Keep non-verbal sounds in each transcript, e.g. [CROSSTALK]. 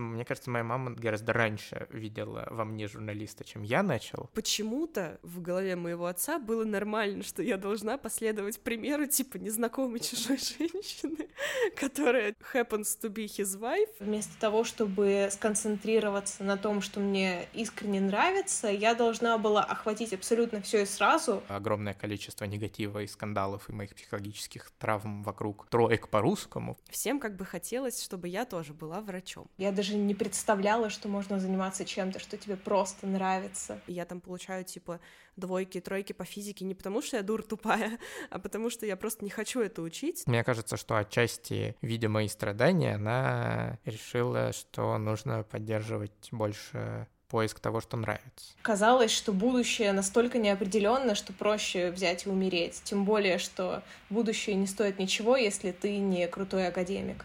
Мне кажется, моя мама гораздо раньше видела во мне журналиста, чем я начал. Почему-то в голове моего отца было нормально, что я должна последовать примеру типа незнакомой чужой женщины, [LAUGHS] которая happens to be his wife. Вместо того, чтобы сконцентрироваться на том, что мне искренне нравится, я должна была охватить абсолютно все и сразу. Огромное количество негатива и скандалов и моих психологических травм вокруг троек по-русскому. Всем как бы хотелось, чтобы я тоже была врачом. Я даже не представляла, что можно заниматься чем-то, что тебе просто нравится. Я там получаю, типа, двойки, тройки по физике не потому, что я дур тупая, [LAUGHS] а потому что я просто не хочу это учить. Мне кажется, что отчасти, видя мои страдания, она решила, что нужно поддерживать больше поиск того, что нравится. Казалось, что будущее настолько неопределенно, что проще взять и умереть. Тем более, что будущее не стоит ничего, если ты не крутой академик.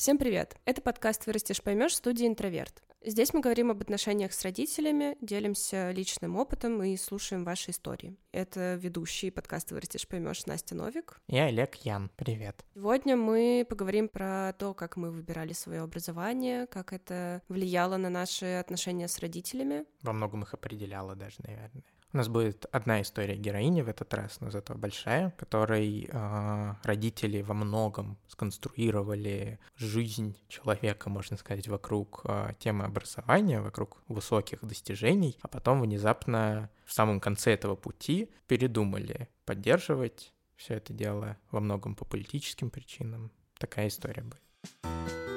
Всем привет! Это подкаст «Вырастешь, поймешь» студии «Интроверт». Здесь мы говорим об отношениях с родителями, делимся личным опытом и слушаем ваши истории. Это ведущий подкаста «Вырастешь, поймешь» Настя Новик. И Олег Ян. Привет. Сегодня мы поговорим про то, как мы выбирали свое образование, как это влияло на наши отношения с родителями. Во многом их определяло даже, наверное. У нас будет одна история героини в этот раз, но зато большая, которой э, родители во многом сконструировали жизнь человека, можно сказать, вокруг э, темы образования, вокруг высоких достижений, а потом внезапно в самом конце этого пути передумали поддерживать все это дело во многом по политическим причинам. Такая история будет.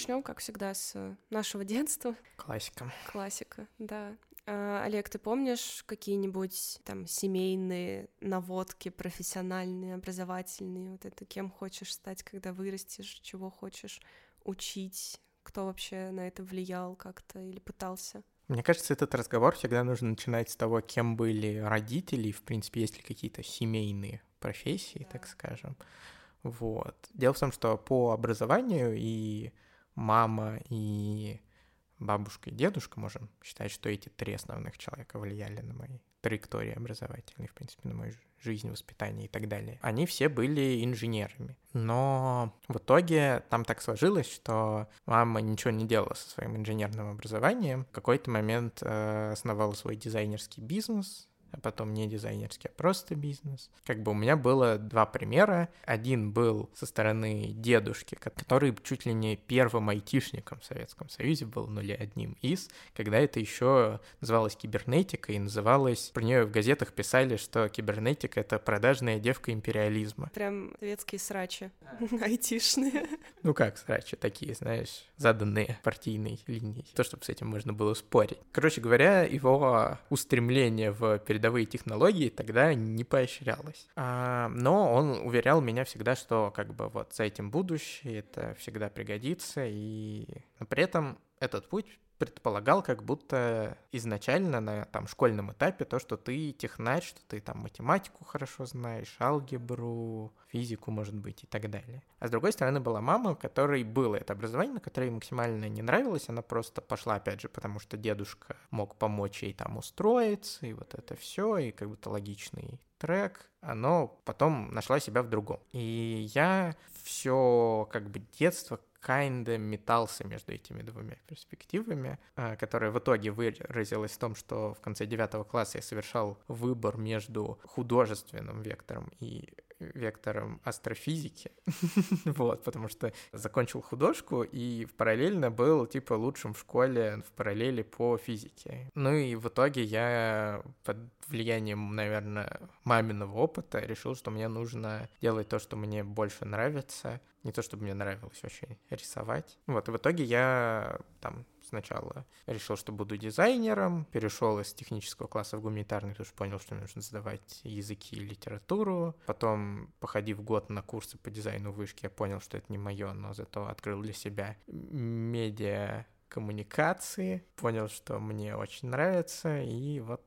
Начнем, как всегда, с нашего [LAUGHS] детства. Классика. Классика, да. А, Олег, ты помнишь какие-нибудь там семейные наводки, профессиональные, образовательные? Вот это кем хочешь стать, когда вырастешь, чего хочешь учить? Кто вообще на это влиял как-то или пытался? Мне кажется, этот разговор всегда нужно начинать с того, кем были родители, в принципе, есть ли какие-то семейные профессии, да. так скажем. Вот. Дело в том, что по образованию и мама и бабушка и дедушка, можем считать, что эти три основных человека влияли на мои траектории образовательные, в принципе, на мою жизнь, воспитание и так далее. Они все были инженерами. Но в итоге там так сложилось, что мама ничего не делала со своим инженерным образованием. В какой-то момент э, основала свой дизайнерский бизнес, а потом не дизайнерский, а просто бизнес. Как бы у меня было два примера. Один был со стороны дедушки, который чуть ли не первым айтишником в Советском Союзе был, ну или одним из, когда это еще называлось кибернетика, и называлось, про нее в газетах писали, что кибернетика — это продажная девка империализма. Прям советские срачи, [LAUGHS] айтишные. Ну как срачи, такие, знаешь, заданные партийной линией. То, чтобы с этим можно было спорить. Короче говоря, его устремление в перед передовые технологии тогда не поощрялось. А, но он уверял меня всегда, что как бы вот за этим будущее, это всегда пригодится, и но при этом этот путь предполагал как будто изначально на там школьном этапе то, что ты технач, что ты там математику хорошо знаешь, алгебру, физику, может быть, и так далее. А с другой стороны была мама, у которой было это образование, но которой максимально не нравилось, она просто пошла, опять же, потому что дедушка мог помочь ей там устроиться, и вот это все, и как будто логичный трек, оно потом нашла себя в другом. И я все как бы детство kinda метался между этими двумя перспективами, а, которая в итоге выразилась в том, что в конце девятого класса я совершал выбор между художественным вектором и вектором астрофизики, [LAUGHS] вот, потому что закончил художку и параллельно был, типа, лучшим в школе в параллели по физике. Ну и в итоге я под влиянием, наверное, маминого опыта решил, что мне нужно делать то, что мне больше нравится, не то, чтобы мне нравилось очень рисовать. Вот, и в итоге я там сначала решил, что буду дизайнером, перешел из технического класса в гуманитарный, потому что понял, что мне нужно сдавать языки и литературу. Потом, походив год на курсы по дизайну вышки, я понял, что это не мое, но зато открыл для себя медиа коммуникации, понял, что мне очень нравится, и вот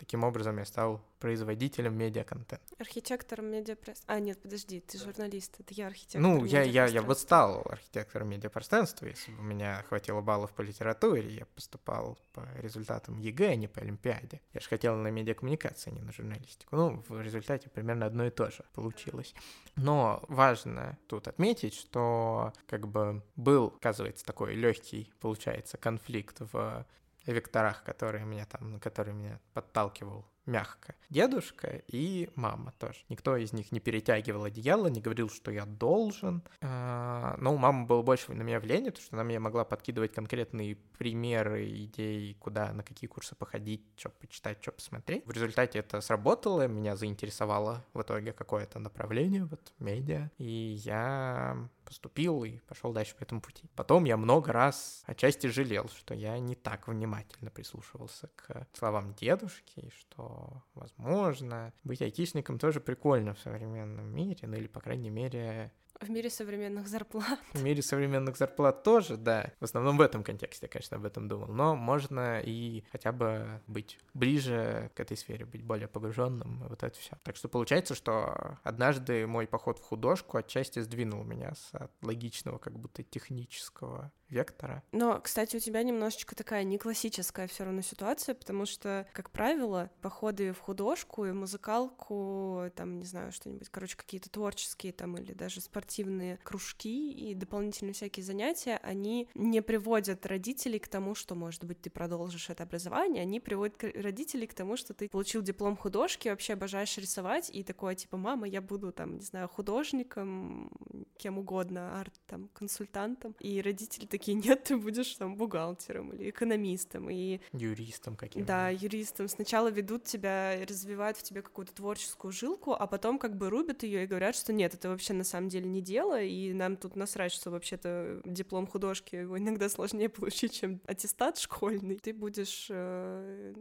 Таким образом, я стал производителем медиаконтента. Архитектором медиапространства. А, нет, подожди, ты журналист, это я архитектор Ну, я, я, я бы стал архитектором медиапространства, если бы у меня хватило баллов по литературе, я поступал по результатам ЕГЭ, а не по Олимпиаде. Я же хотел на медиакоммуникации, а не на журналистику. Ну, в результате примерно одно и то же получилось. Но важно тут отметить, что как бы был, оказывается, такой легкий, получается, конфликт в векторах, которые меня там, которые меня подталкивал мягко. Дедушка и мама тоже. Никто из них не перетягивал одеяло, не говорил, что я должен. А, но у мамы было больше на меня влияния, потому что она мне могла подкидывать конкретные примеры, идеи, куда, на какие курсы походить, что почитать, что посмотреть. В результате это сработало, меня заинтересовало в итоге какое-то направление, вот медиа, и я поступил и пошел дальше по этому пути. Потом я много раз отчасти жалел, что я не так внимательно прислушивался к словам дедушки, что, возможно, быть айтишником тоже прикольно в современном мире, ну или, по крайней мере, в мире современных зарплат. В мире современных зарплат тоже, да. В основном в этом контексте, конечно, об этом думал. Но можно и хотя бы быть ближе к этой сфере, быть более погруженным, вот это все. Так что получается, что однажды мой поход в художку отчасти сдвинул меня с логичного, как будто технического вектора. Но, кстати, у тебя немножечко такая не классическая все равно ситуация, потому что, как правило, походы в художку и музыкалку, там, не знаю, что-нибудь, короче, какие-то творческие там или даже спортивные кружки и дополнительные всякие занятия, они не приводят родителей к тому, что, может быть, ты продолжишь это образование, они приводят родителей к тому, что ты получил диплом художки, вообще обожаешь рисовать, и такое, типа, мама, я буду там, не знаю, художником, кем угодно, арт, там, консультантом, и родители такие нет, ты будешь там бухгалтером или экономистом. И... Юристом каким-то. Да, юристом. Сначала ведут тебя, развивают в тебе какую-то творческую жилку, а потом как бы рубят ее и говорят, что нет, это вообще на самом деле не дело, и нам тут насрать, что вообще-то диплом художки его иногда сложнее [LAUGHS] получить, чем аттестат школьный. Ты будешь э,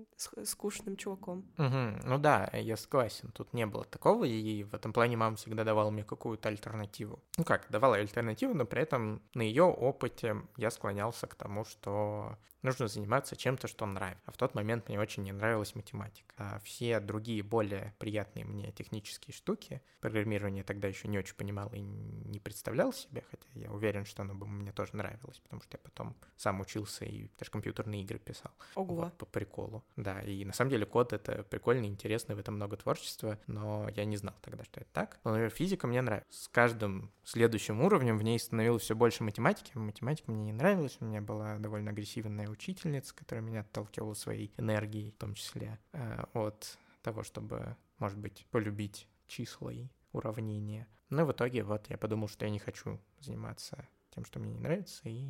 скучным чуваком. Угу. Ну да, я согласен. Тут не было такого, и в этом плане мама всегда давала мне какую-то альтернативу. Ну как, давала альтернативу, но при этом на ее опыте я склонялся к тому, что нужно заниматься чем-то, что нравится. А в тот момент мне очень не нравилась математика. А все другие более приятные мне технические штуки, программирование тогда еще не очень понимал и не представлял себе, хотя я уверен, что оно бы мне тоже нравилось, потому что я потом сам учился и даже компьютерные игры писал. Ого. Вот, по приколу. Да, и на самом деле код — это прикольно, интересно, в этом много творчества, но я не знал тогда, что это так. Но, например, физика мне нравится. С каждым следующим уровнем в ней становилось все больше математики. Математика мне не нравилась, у меня была довольно агрессивная учительница, которая меня отталкивала своей энергией, в том числе э, от того, чтобы, может быть, полюбить числа и уравнения. Но в итоге вот я подумал, что я не хочу заниматься тем, что мне не нравится, и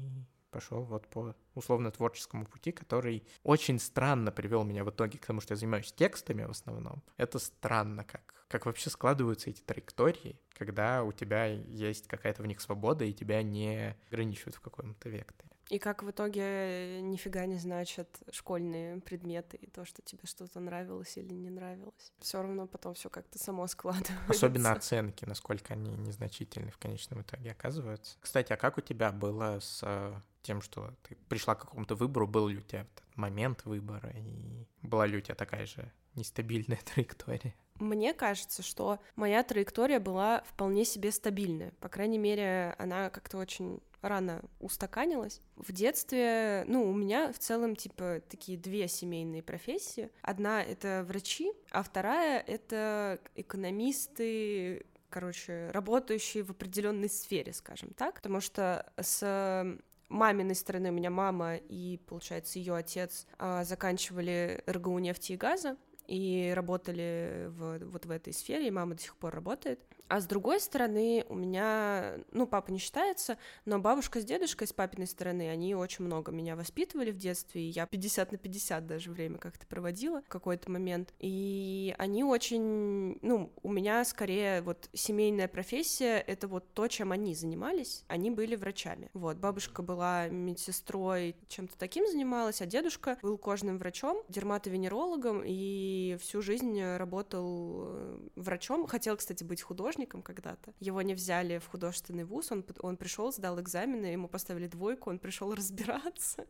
пошел вот по условно-творческому пути, который очень странно привел меня в итоге к тому, что я занимаюсь текстами в основном. Это странно, как, как вообще складываются эти траектории, когда у тебя есть какая-то в них свобода, и тебя не ограничивают в каком-то векторе. И как в итоге нифига не значат школьные предметы и то, что тебе что-то нравилось или не нравилось. Все равно потом все как-то само [LAUGHS] складывается. Особенно оценки, насколько они незначительны в конечном итоге оказываются. Кстати, а как у тебя было с э, тем, что ты пришла к какому-то выбору, был ли у тебя этот момент выбора, и была ли у тебя такая же нестабильная [LAUGHS] траектория? Мне кажется, что моя траектория была вполне себе стабильная. По крайней мере, она как-то очень рано устаканилась. В детстве, ну, у меня в целом, типа, такие две семейные профессии. Одна — это врачи, а вторая — это экономисты, короче, работающие в определенной сфере, скажем так, потому что с маминой стороны у меня мама и, получается, ее отец а, заканчивали РГУ нефти и газа и работали в, вот в этой сфере, и мама до сих пор работает. А с другой стороны, у меня, ну, папа не считается, но бабушка с дедушкой с папиной стороны, они очень много меня воспитывали в детстве, и я 50 на 50 даже время как-то проводила в какой-то момент. И они очень, ну, у меня скорее вот семейная профессия — это вот то, чем они занимались. Они были врачами. Вот, бабушка была медсестрой, чем-то таким занималась, а дедушка был кожным врачом, дерматовенерологом, и всю жизнь работал э, врачом. Хотел, кстати, быть художником, художником когда-то. Его не взяли в художественный вуз, он, он пришел, сдал экзамены, ему поставили двойку, он пришел [LAUGHS] разбираться.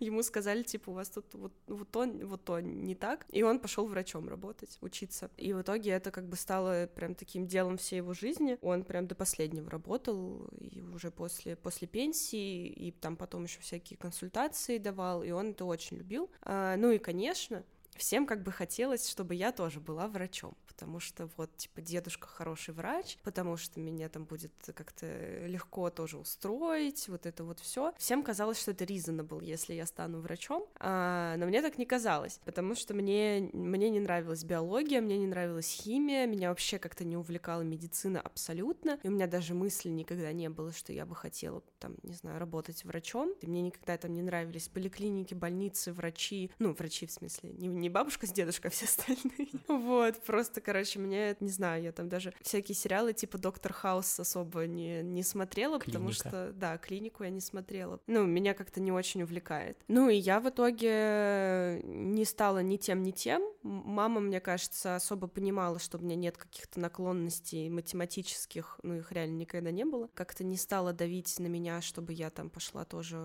Ему сказали, типа, у вас тут вот, вот то, вот то не так. И он пошел врачом работать, учиться. И в итоге это как бы стало прям таким делом всей его жизни. Он прям до последнего работал, и уже после, после пенсии, и там потом еще всякие консультации давал, и он это очень любил. А, ну и, конечно, всем как бы хотелось, чтобы я тоже была врачом потому что вот, типа, дедушка хороший врач, потому что меня там будет как-то легко тоже устроить, вот это вот все. Всем казалось, что это reasonable, если я стану врачом, а, но мне так не казалось, потому что мне, мне не нравилась биология, мне не нравилась химия, меня вообще как-то не увлекала медицина абсолютно, и у меня даже мысли никогда не было, что я бы хотела, там, не знаю, работать врачом, и мне никогда там не нравились поликлиники, больницы, врачи, ну, врачи в смысле, не, не бабушка с дедушкой, а все остальные, [LAUGHS] вот, просто короче, мне, не знаю, я там даже всякие сериалы типа Доктор Хаус особо не, не смотрела, Клиника. потому что, да, клинику я не смотрела. Ну, меня как-то не очень увлекает. Ну, и я в итоге не стала ни тем, ни тем. Мама, мне кажется, особо понимала, что у меня нет каких-то наклонностей математических, ну, их реально никогда не было. Как-то не стала давить на меня, чтобы я там пошла тоже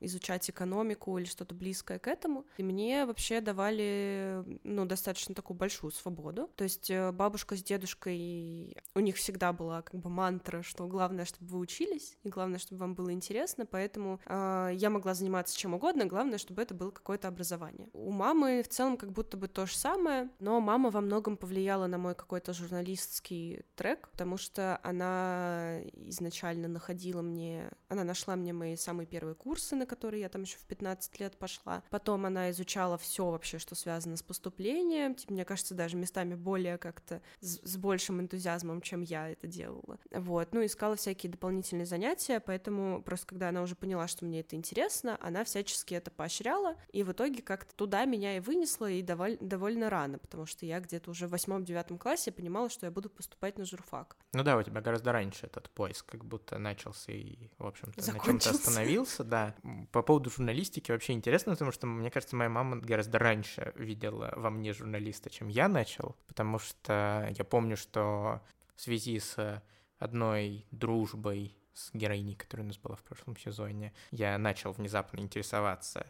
изучать экономику или что-то близкое к этому. И мне вообще давали, ну, достаточно такую большую свободу. То есть э, бабушка с дедушкой, у них всегда была как бы мантра, что главное, чтобы вы учились, и главное, чтобы вам было интересно, поэтому э, я могла заниматься чем угодно, главное, чтобы это было какое-то образование. У мамы в целом как будто бы то же самое, но мама во многом повлияла на мой какой-то журналистский трек, потому что она изначально находила мне, она нашла мне мои самые первые курсы, на которые я там еще в 15 лет пошла. Потом она изучала все вообще, что связано с поступлением. Типа, мне кажется, даже местами более как-то с, с большим энтузиазмом, чем я это делала. Вот, ну, искала всякие дополнительные занятия, поэтому просто когда она уже поняла, что мне это интересно, она всячески это поощряла, и в итоге как-то туда меня и вынесла, и доволь, довольно рано, потому что я где-то уже в восьмом-девятом классе понимала, что я буду поступать на журфак. Ну да, у тебя гораздо раньше этот поиск как будто начался и, в общем-то, на чем-то остановился, да. По поводу журналистики вообще интересно, потому что, мне кажется, моя мама гораздо раньше видела во мне журналиста, чем я начал, потому что я помню, что в связи с одной дружбой с героиней, которая у нас была в прошлом сезоне, я начал внезапно интересоваться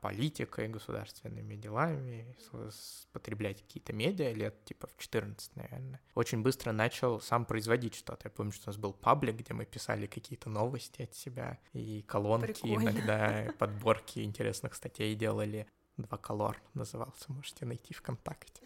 политикой, государственными делами, потреблять какие-то медиа лет типа в 14, наверное. Очень быстро начал сам производить что-то. Я помню, что у нас был паблик, где мы писали какие-то новости от себя, и колонки Прикольно. иногда, [LAUGHS] подборки интересных статей делали. Два колор назывался, можете найти ВКонтакте.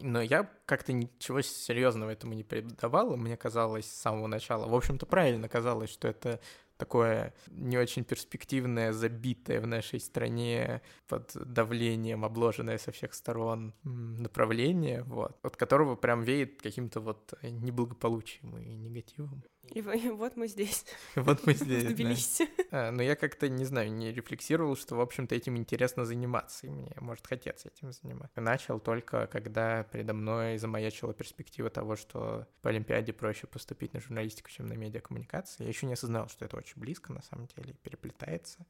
Но я как-то ничего серьезного этому не придавал, мне казалось с самого начала. В общем-то, правильно казалось, что это такое не очень перспективное, забитое в нашей стране под давлением, обложенное со всех сторон направление, вот, от которого прям веет каким-то вот неблагополучием и негативом. И, вот мы здесь. [LAUGHS] Вот мы здесь, В Тбилиси. Да. А, но я как-то, не знаю, не рефлексировал, что, в общем-то, этим интересно заниматься, и мне может хотеться этим заниматься. Начал только, когда передо мной замаячила перспектива того, что по Олимпиаде проще поступить на журналистику, чем на медиакоммуникации. Я еще не осознал, что это очень близко, на самом деле, переплетается.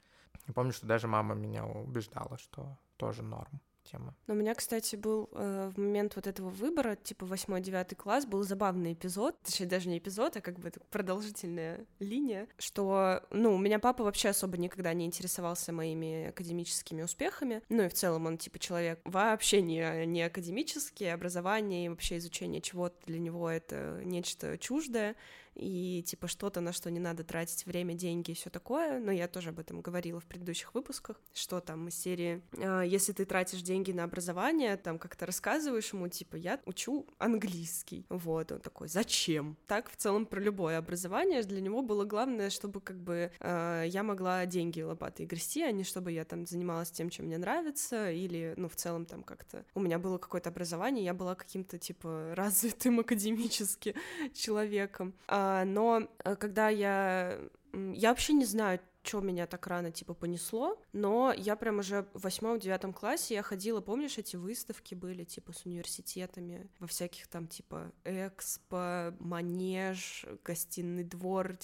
Я помню, что даже мама меня убеждала, что тоже норм тема. Но у меня, кстати, был э, в момент вот этого выбора, типа 8-9 класс, был забавный эпизод, точнее, даже не эпизод, а как бы продолжительная линия, что, ну, у меня папа вообще особо никогда не интересовался моими академическими успехами, ну и в целом он, типа, человек вообще не, не академический, образование и вообще изучение чего-то для него это нечто чуждое, и типа что-то, на что не надо тратить время, деньги и все такое. Но я тоже об этом говорила в предыдущих выпусках, что там из серии, э, если ты тратишь деньги на образование, там как-то рассказываешь ему, типа, я учу английский. Вот, он такой, зачем? Так в целом про любое образование для него было главное, чтобы как бы э, я могла деньги лопатой грести, а не чтобы я там занималась тем, чем мне нравится, или, ну, в целом там как-то у меня было какое-то образование, я была каким-то, типа, [LAUGHS] развитым академически человеком. А, но э, когда я... Я вообще не знаю, что меня так рано, типа, понесло, но я прям уже в восьмом-девятом классе я ходила, помнишь, эти выставки были, типа, с университетами, во всяких там, типа, Экспо, Манеж, Гостиный двор,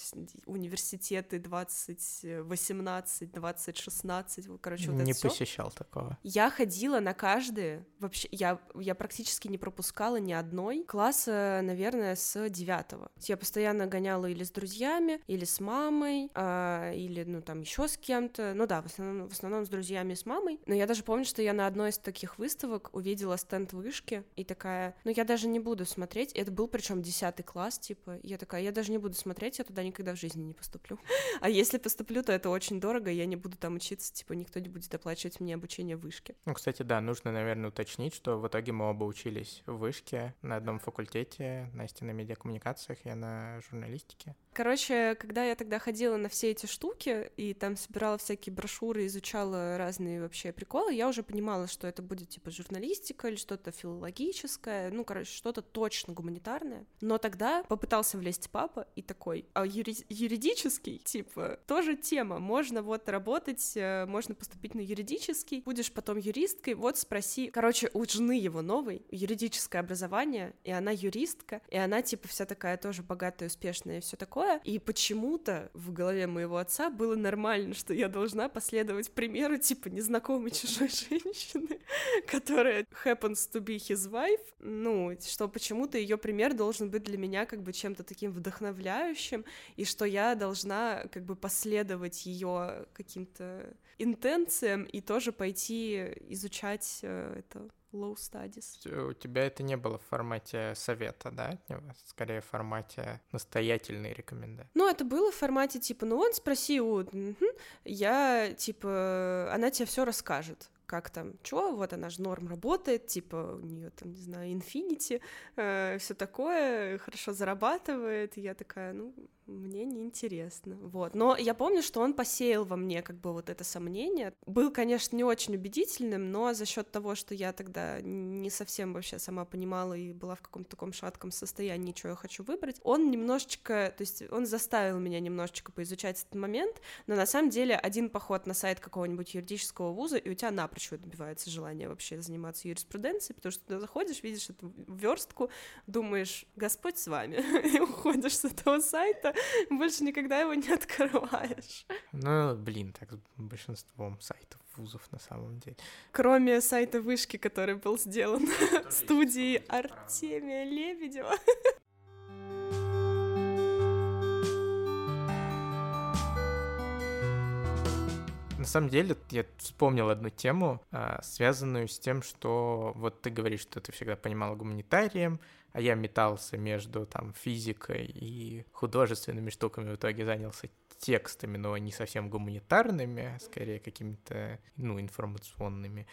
университеты 2018, 2016, короче, вот не это всё. посещал такого. Я ходила на каждые, вообще, я, я практически не пропускала ни одной класса, наверное, с девятого. Я постоянно гоняла или с друзьями, или с мамой, а, или, ну, там, еще с кем-то. Ну да, в основном, в основном с друзьями с мамой. Но я даже помню, что я на одной из таких выставок увидела стенд вышки и такая, ну, я даже не буду смотреть. Это был причем десятый класс, типа. Я такая, я даже не буду смотреть, я туда никогда в жизни не поступлю. [LAUGHS] А если поступлю, то это очень дорого, я не буду там учиться, типа, никто не будет оплачивать мне обучение в вышке. Ну, кстати, да, нужно, наверное, уточнить, что в итоге мы оба учились в вышке на одном факультете, Настя на медиакоммуникациях, я на журналистике. Короче, когда я тогда ходила на все эти штуки и там собирала всякие брошюры, изучала разные вообще приколы, я уже понимала, что это будет типа журналистика или что-то филологическое, ну, короче, что-то точно гуманитарное. Но тогда попытался влезть папа и такой, а юри- юридический, типа, тоже тема, можно вот работать, э, можно поступить на юридический, будешь потом юристкой, вот спроси. Короче, у жены его новой юридическое образование, и она юристка, и она типа вся такая тоже богатая, успешная и все такое, такое. И почему-то в голове моего отца было нормально, что я должна последовать примеру типа незнакомой чужой [LAUGHS] женщины, которая happens to be his wife. Ну, что почему-то ее пример должен быть для меня как бы чем-то таким вдохновляющим, и что я должна как бы последовать ее каким-то интенциям и тоже пойти изучать э, это low studies. У тебя это не было в формате совета, да? Скорее в формате настоятельной рекомендации. Ну, это было в формате типа, ну, он спроси у... Я, типа, она тебе все расскажет как там, что, вот она же норм работает, типа у нее там, не знаю, Infinity, э, все такое, хорошо зарабатывает, и я такая, ну, мне неинтересно, вот. Но я помню, что он посеял во мне как бы вот это сомнение. Был, конечно, не очень убедительным, но за счет того, что я тогда не совсем вообще сама понимала и была в каком-то таком шатком состоянии, что я хочу выбрать, он немножечко, то есть он заставил меня немножечко поизучать этот момент, но на самом деле один поход на сайт какого-нибудь юридического вуза, и у тебя напрочь добивается желание вообще заниматься юриспруденцией, потому что ты заходишь, видишь эту верстку, думаешь, Господь с вами, [LAUGHS] и уходишь с этого сайта, [LAUGHS] больше никогда его не открываешь. Ну, блин, так с большинством сайтов вузов на самом деле. Кроме сайта вышки, который был сделан студией Артемия Лебедева. На самом деле, я вспомнил одну тему, а, связанную с тем, что вот ты говоришь, что ты всегда понимала гуманитарием, а я метался между там физикой и художественными штуками, в итоге занялся текстами, но не совсем гуманитарными, а скорее какими-то, ну, информационными.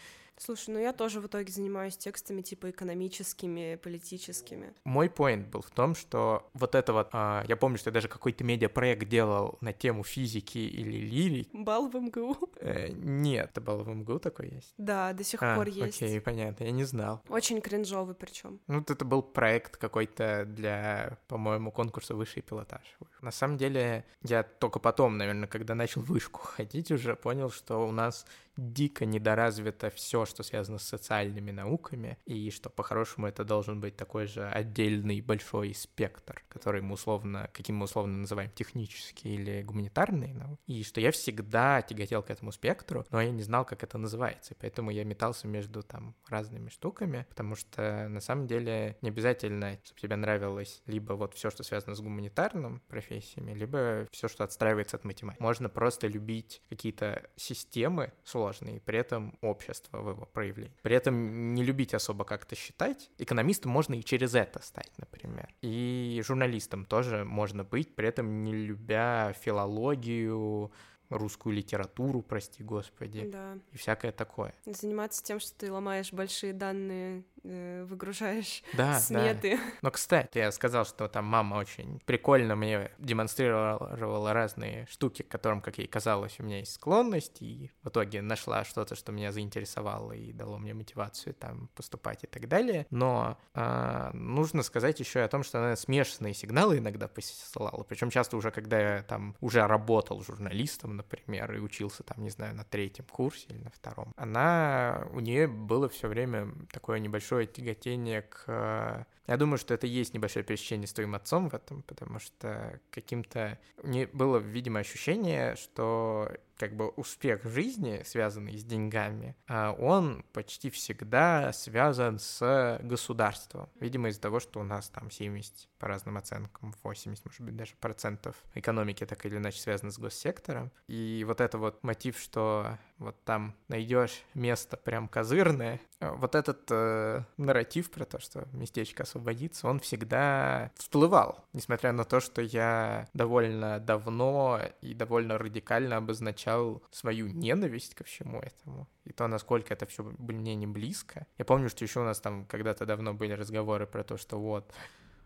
Слушай, ну я тоже в итоге занимаюсь текстами типа экономическими, политическими. Мой поинт был в том, что вот это вот, а, я помню, что я даже какой-то медиапроект делал на тему физики или лирики. Бал в МГУ? Э, нет, это бал в МГУ такой есть? Да, до сих а, пор есть. окей, понятно, я не знал. Очень кринжовый причем. Ну, вот это был проект какой-то для, по-моему, конкурса «Высший пилотаж». На самом деле, я только потом, наверное, когда начал вышку ходить, уже понял, что у нас дико недоразвито все, что связано с социальными науками, и что по-хорошему это должен быть такой же отдельный большой спектр, который мы условно, каким мы условно называем технический или гуманитарный науки, и что я всегда тяготел к этому спектру, но я не знал, как это называется, и поэтому я метался между там разными штуками, потому что на самом деле не обязательно, чтобы тебе нравилось либо вот все, что связано с гуманитарным профессиями, либо все, что отстраивается от математики. Можно просто любить какие-то системы сложные, сложный, при этом общество в его проявлении. При этом не любить особо как-то считать. Экономистом можно и через это стать, например. И журналистом тоже можно быть, при этом не любя филологию, русскую литературу, прости господи, да. и всякое такое. Заниматься тем, что ты ломаешь большие данные э, выгружаешь Да, сметы. да. Но, кстати, я сказал, что там мама очень прикольно мне демонстрировала разные штуки, к которым, как ей казалось, у меня есть склонность, и в итоге нашла что-то, что меня заинтересовало и дало мне мотивацию там поступать и так далее. Но э, нужно сказать еще о том, что она смешанные сигналы иногда посылала. Причем часто уже, когда я там уже работал журналистом, например, и учился там, не знаю, на третьем курсе или на втором, она, у нее было все время такое небольшое тяготение к я думаю, что это есть небольшое пересечение с твоим отцом в этом, потому что каким-то... Мне было, видимо, ощущение, что как бы успех в жизни, связанный с деньгами, а, он почти всегда связан с государством. Видимо, из-за того, что у нас там 70, по разным оценкам, 80, может быть, даже процентов экономики так или иначе связаны с госсектором. И вот это вот мотив, что вот там найдешь место прям козырное, а, вот этот э, нарратив про то, что местечко освободится, он всегда всплывал, несмотря на то, что я довольно давно и довольно радикально обозначал свою ненависть ко всему этому, и то, насколько это все мне не близко. Я помню, что еще у нас там когда-то давно были разговоры про то, что вот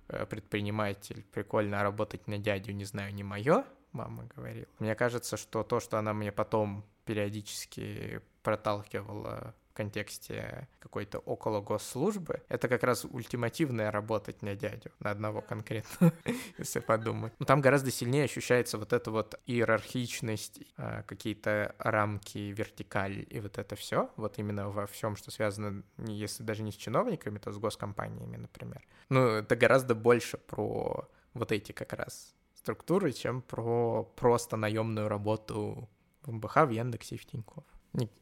э, предприниматель, прикольно работать на дядю, не знаю, не мое, мама говорила. Мне кажется, что то, что она мне потом периодически проталкивала контексте какой-то около госслужбы, это как раз ультимативная работать на дядю, на одного конкретно, [LAUGHS] если подумать. Но там гораздо сильнее ощущается вот эта вот иерархичность, а, какие-то рамки, вертикаль и вот это все, вот именно во всем, что связано, если даже не с чиновниками, то с госкомпаниями, например. Ну, это гораздо больше про вот эти как раз структуры, чем про просто наемную работу в МБХ, в Яндексе и в Тинькофф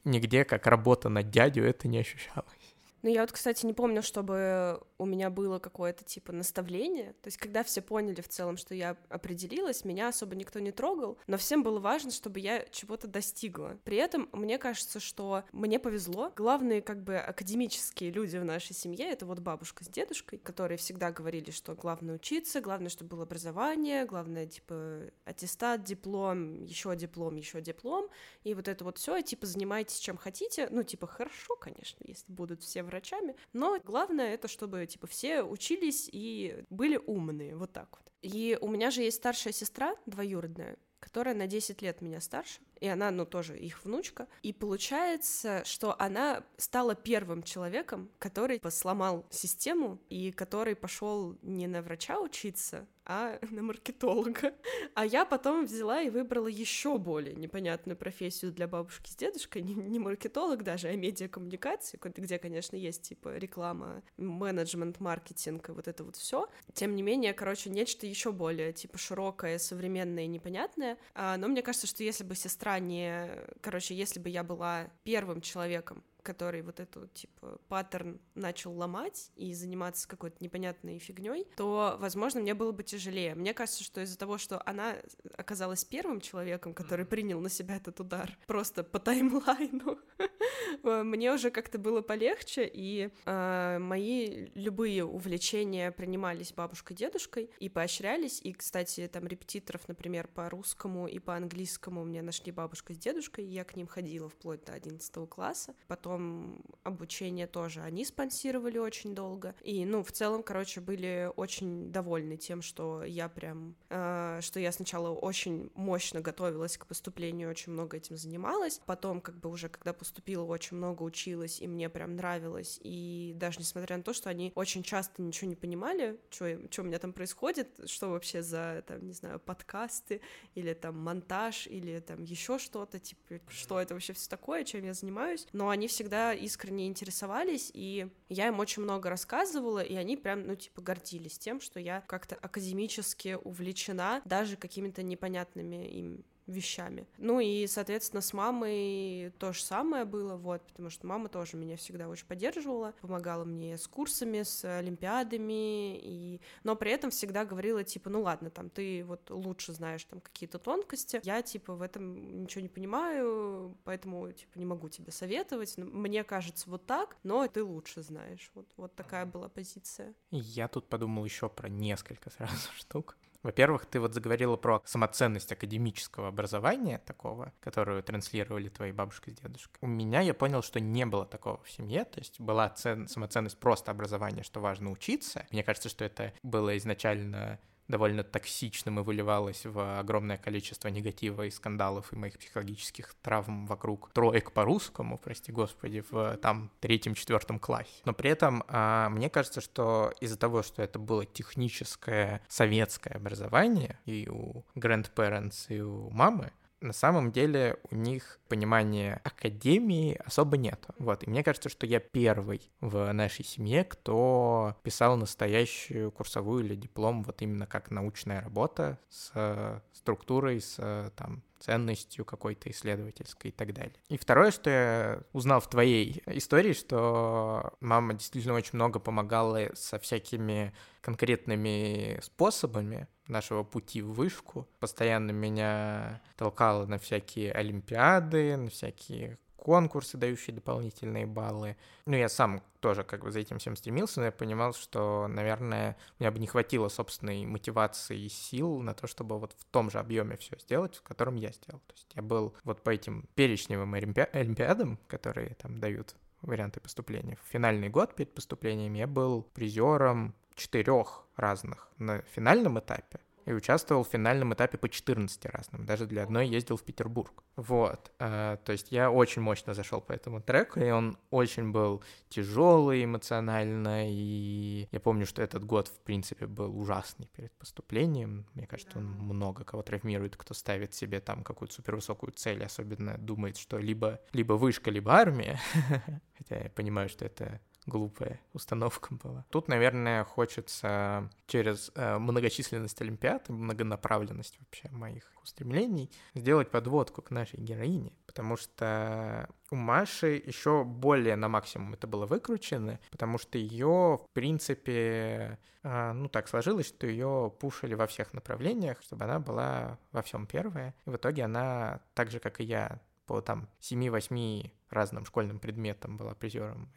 нигде как работа на дядю это не ощущалось. Ну, я вот, кстати, не помню, чтобы у меня было какое-то типа наставление. То есть, когда все поняли в целом, что я определилась, меня особо никто не трогал, но всем было важно, чтобы я чего-то достигла. При этом мне кажется, что мне повезло. Главные как бы академические люди в нашей семье — это вот бабушка с дедушкой, которые всегда говорили, что главное учиться, главное, чтобы было образование, главное, типа, аттестат, диплом, еще диплом, еще диплом, и вот это вот все, типа, занимайтесь чем хотите. Ну, типа, хорошо, конечно, если будут все в врачами, но главное это, чтобы, типа, все учились и были умные, вот так вот. И у меня же есть старшая сестра, двоюродная, которая на 10 лет меня старше, и она, ну, тоже их внучка. И получается, что она стала первым человеком, который сломал систему и который пошел не на врача учиться, а на маркетолога. А я потом взяла и выбрала еще более непонятную профессию для бабушки с дедушкой, не, не маркетолог даже, а медиакоммуникации, где, конечно, есть типа реклама, менеджмент, маркетинг и вот это вот все. Тем не менее, короче, нечто еще более типа широкое, современное и непонятное. А, но мне кажется, что если бы сестра не... Короче, если бы я была первым человеком, который вот эту, типа, паттерн начал ломать и заниматься какой-то непонятной фигней, то, возможно, мне было бы тяжелее. Мне кажется, что из-за того, что она оказалась первым человеком, который принял на себя этот удар просто по таймлайну, [LAUGHS] [LAUGHS] мне уже как-то было полегче, и э, мои любые увлечения принимались бабушкой, дедушкой и поощрялись. И, кстати, там репетиторов, например, по русскому и по английскому мне нашли бабушка с дедушкой, и я к ним ходила вплоть до 11 класса. Потом обучение тоже они спонсировали очень долго. И, ну, в целом, короче, были очень довольны тем, что я прям, э, что я сначала очень мощно готовилась к поступлению, очень много этим занималась. Потом, как бы уже, когда поступила, очень много училась, и мне прям нравилось. И даже несмотря на то, что они очень часто ничего не понимали, что, у меня там происходит, что вообще за, там, не знаю, подкасты, или там монтаж, или там еще что-то, типа, что это вообще все такое, чем я занимаюсь. Но они всегда искренне интересовались, и я им очень много рассказывала, и они прям, ну, типа, гордились тем, что я как-то академически увлечена даже какими-то непонятными им вещами. Ну и, соответственно, с мамой то же самое было, вот, потому что мама тоже меня всегда очень поддерживала, помогала мне с курсами, с олимпиадами, и... но при этом всегда говорила, типа, ну ладно, там, ты вот лучше знаешь там какие-то тонкости, я, типа, в этом ничего не понимаю, поэтому, типа, не могу тебе советовать, мне кажется вот так, но ты лучше знаешь, вот, вот такая была позиция. Я тут подумал еще про несколько сразу [LAUGHS] штук. Во-первых, ты вот заговорила про самоценность академического образования такого, которую транслировали твои бабушка с дедушкой. У меня я понял, что не было такого в семье, то есть была цен, самоценность просто образования, что важно учиться. Мне кажется, что это было изначально довольно токсичным и выливалось в огромное количество негатива и скандалов и моих психологических травм вокруг троек по-русскому, прости господи, в там третьем-четвертом классе. Но при этом а, мне кажется, что из-за того, что это было техническое советское образование и у grandparents, и у мамы, на самом деле у них понимания академии особо нет. Вот, и мне кажется, что я первый в нашей семье, кто писал настоящую курсовую или диплом вот именно как научная работа с структурой, с там ценностью какой-то исследовательской и так далее. И второе, что я узнал в твоей истории, что мама действительно очень много помогала со всякими конкретными способами нашего пути в вышку. Постоянно меня толкала на всякие олимпиады, на всякие конкурсы, дающие дополнительные баллы. Ну, я сам тоже как бы за этим всем стремился, но я понимал, что, наверное, у меня бы не хватило собственной мотивации и сил на то, чтобы вот в том же объеме все сделать, в котором я сделал. То есть я был вот по этим перечневым олимпи... олимпиадам, которые там дают варианты поступления. В финальный год перед поступлением я был призером четырех разных на финальном этапе и участвовал в финальном этапе по 14 разным. Даже для одной ездил в Петербург. Вот. Э, то есть я очень мощно зашел по этому треку, и он очень был тяжелый эмоционально. И я помню, что этот год, в принципе, был ужасный перед поступлением. Мне кажется, он много кого травмирует, кто ставит себе там какую-то супервысокую цель, особенно думает, что либо, либо вышка, либо армия. [LAUGHS] Хотя я понимаю, что это глупая [LAUGHS] установка была. Тут, наверное, хочется через э, многочисленность Олимпиад и многонаправленность вообще моих устремлений сделать подводку к нашей героине, потому что у Маши еще более на максимум это было выкручено, потому что ее, в принципе, э, ну так сложилось, что ее пушили во всех направлениях, чтобы она была во всем первая. И в итоге она, так же, как и я, по там 7-8 разным школьным предметам была призером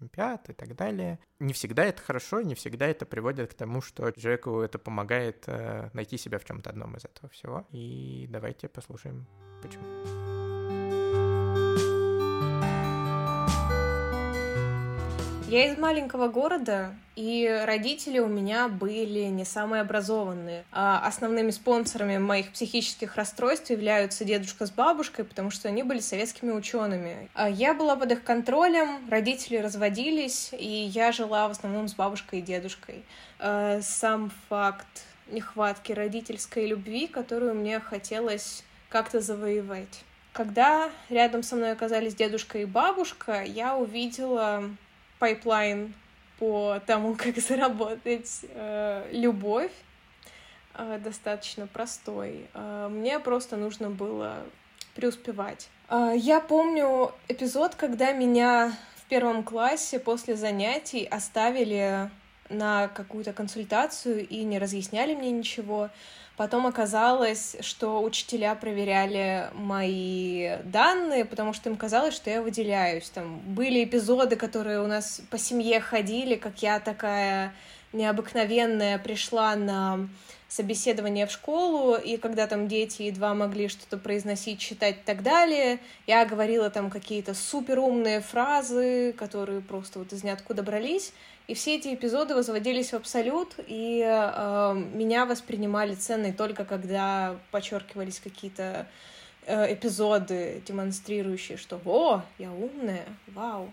Олимпиад и так далее. Не всегда это хорошо, не всегда это приводит к тому, что человеку это помогает э, найти себя в чем-то одном из этого всего. И давайте послушаем, почему. Я из маленького города, и родители у меня были не самые образованные. А основными спонсорами моих психических расстройств являются дедушка с бабушкой, потому что они были советскими учеными. А я была под их контролем, родители разводились, и я жила в основном с бабушкой и дедушкой. А сам факт нехватки родительской любви, которую мне хотелось как-то завоевать. Когда рядом со мной оказались дедушка и бабушка, я увидела pipeline по тому, [LAUGHS] как заработать э, любовь, э, достаточно простой. Э, мне просто нужно было преуспевать. Э, я помню эпизод, когда меня в первом классе после занятий оставили на какую-то консультацию и не разъясняли мне ничего. Потом оказалось, что учителя проверяли мои данные, потому что им казалось, что я выделяюсь. Там были эпизоды, которые у нас по семье ходили, как я такая необыкновенная пришла на собеседование в школу, и когда там дети едва могли что-то произносить, читать и так далее, я говорила там какие-то суперумные фразы, которые просто вот из ниоткуда брались, и все эти эпизоды возводились в абсолют, и э, меня воспринимали ценной только когда подчеркивались какие-то э, эпизоды, демонстрирующие, что «О, я умная, вау».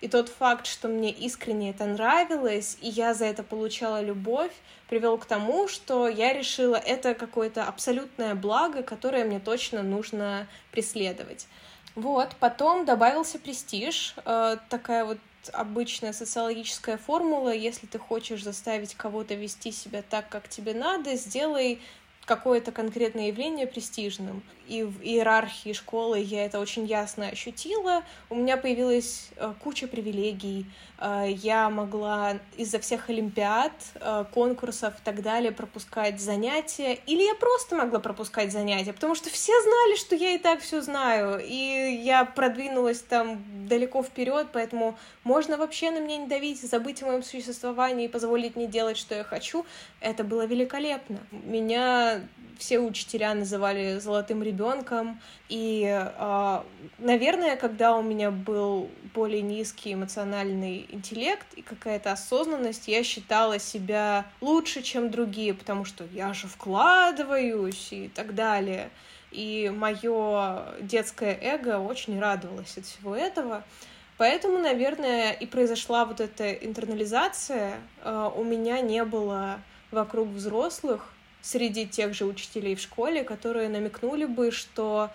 И тот факт, что мне искренне это нравилось, и я за это получала любовь, привел к тому, что я решила, это какое-то абсолютное благо, которое мне точно нужно преследовать. Вот, потом добавился престиж, э, такая вот обычная социологическая формула. Если ты хочешь заставить кого-то вести себя так, как тебе надо, сделай какое-то конкретное явление престижным. И в иерархии школы я это очень ясно ощутила. У меня появилась э, куча привилегий. Э, я могла из-за всех олимпиад, э, конкурсов и так далее пропускать занятия. Или я просто могла пропускать занятия, потому что все знали, что я и так все знаю. И я продвинулась там далеко вперед, поэтому можно вообще на меня не давить, забыть о моем существовании и позволить мне делать, что я хочу. Это было великолепно. Меня все учителя называли золотым ребенком. И, а, наверное, когда у меня был более низкий эмоциональный интеллект и какая-то осознанность, я считала себя лучше, чем другие, потому что я же вкладываюсь и так далее. И мое детское эго очень радовалось от всего этого. Поэтому, наверное, и произошла вот эта интернализация. А, у меня не было вокруг взрослых, среди тех же учителей в школе, которые намекнули бы, что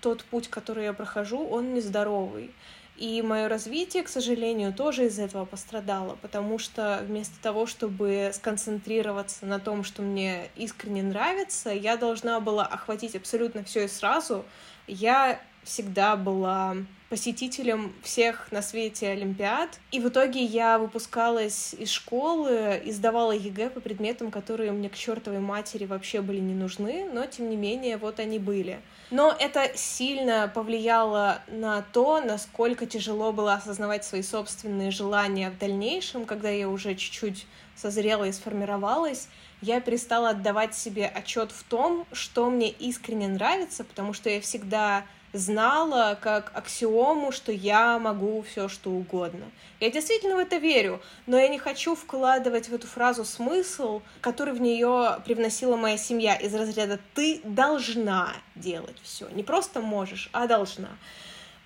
тот путь, который я прохожу, он нездоровый. И мое развитие, к сожалению, тоже из этого пострадало, потому что вместо того, чтобы сконцентрироваться на том, что мне искренне нравится, я должна была охватить абсолютно все и сразу. Я всегда была посетителем всех на свете Олимпиад. И в итоге я выпускалась из школы и сдавала ЕГЭ по предметам, которые мне к чертовой матери вообще были не нужны, но тем не менее вот они были. Но это сильно повлияло на то, насколько тяжело было осознавать свои собственные желания в дальнейшем, когда я уже чуть-чуть созрела и сформировалась, я перестала отдавать себе отчет в том, что мне искренне нравится, потому что я всегда знала как аксиому, что я могу все что угодно. Я действительно в это верю, но я не хочу вкладывать в эту фразу смысл, который в нее привносила моя семья из разряда «ты должна делать все». Не просто можешь, а должна.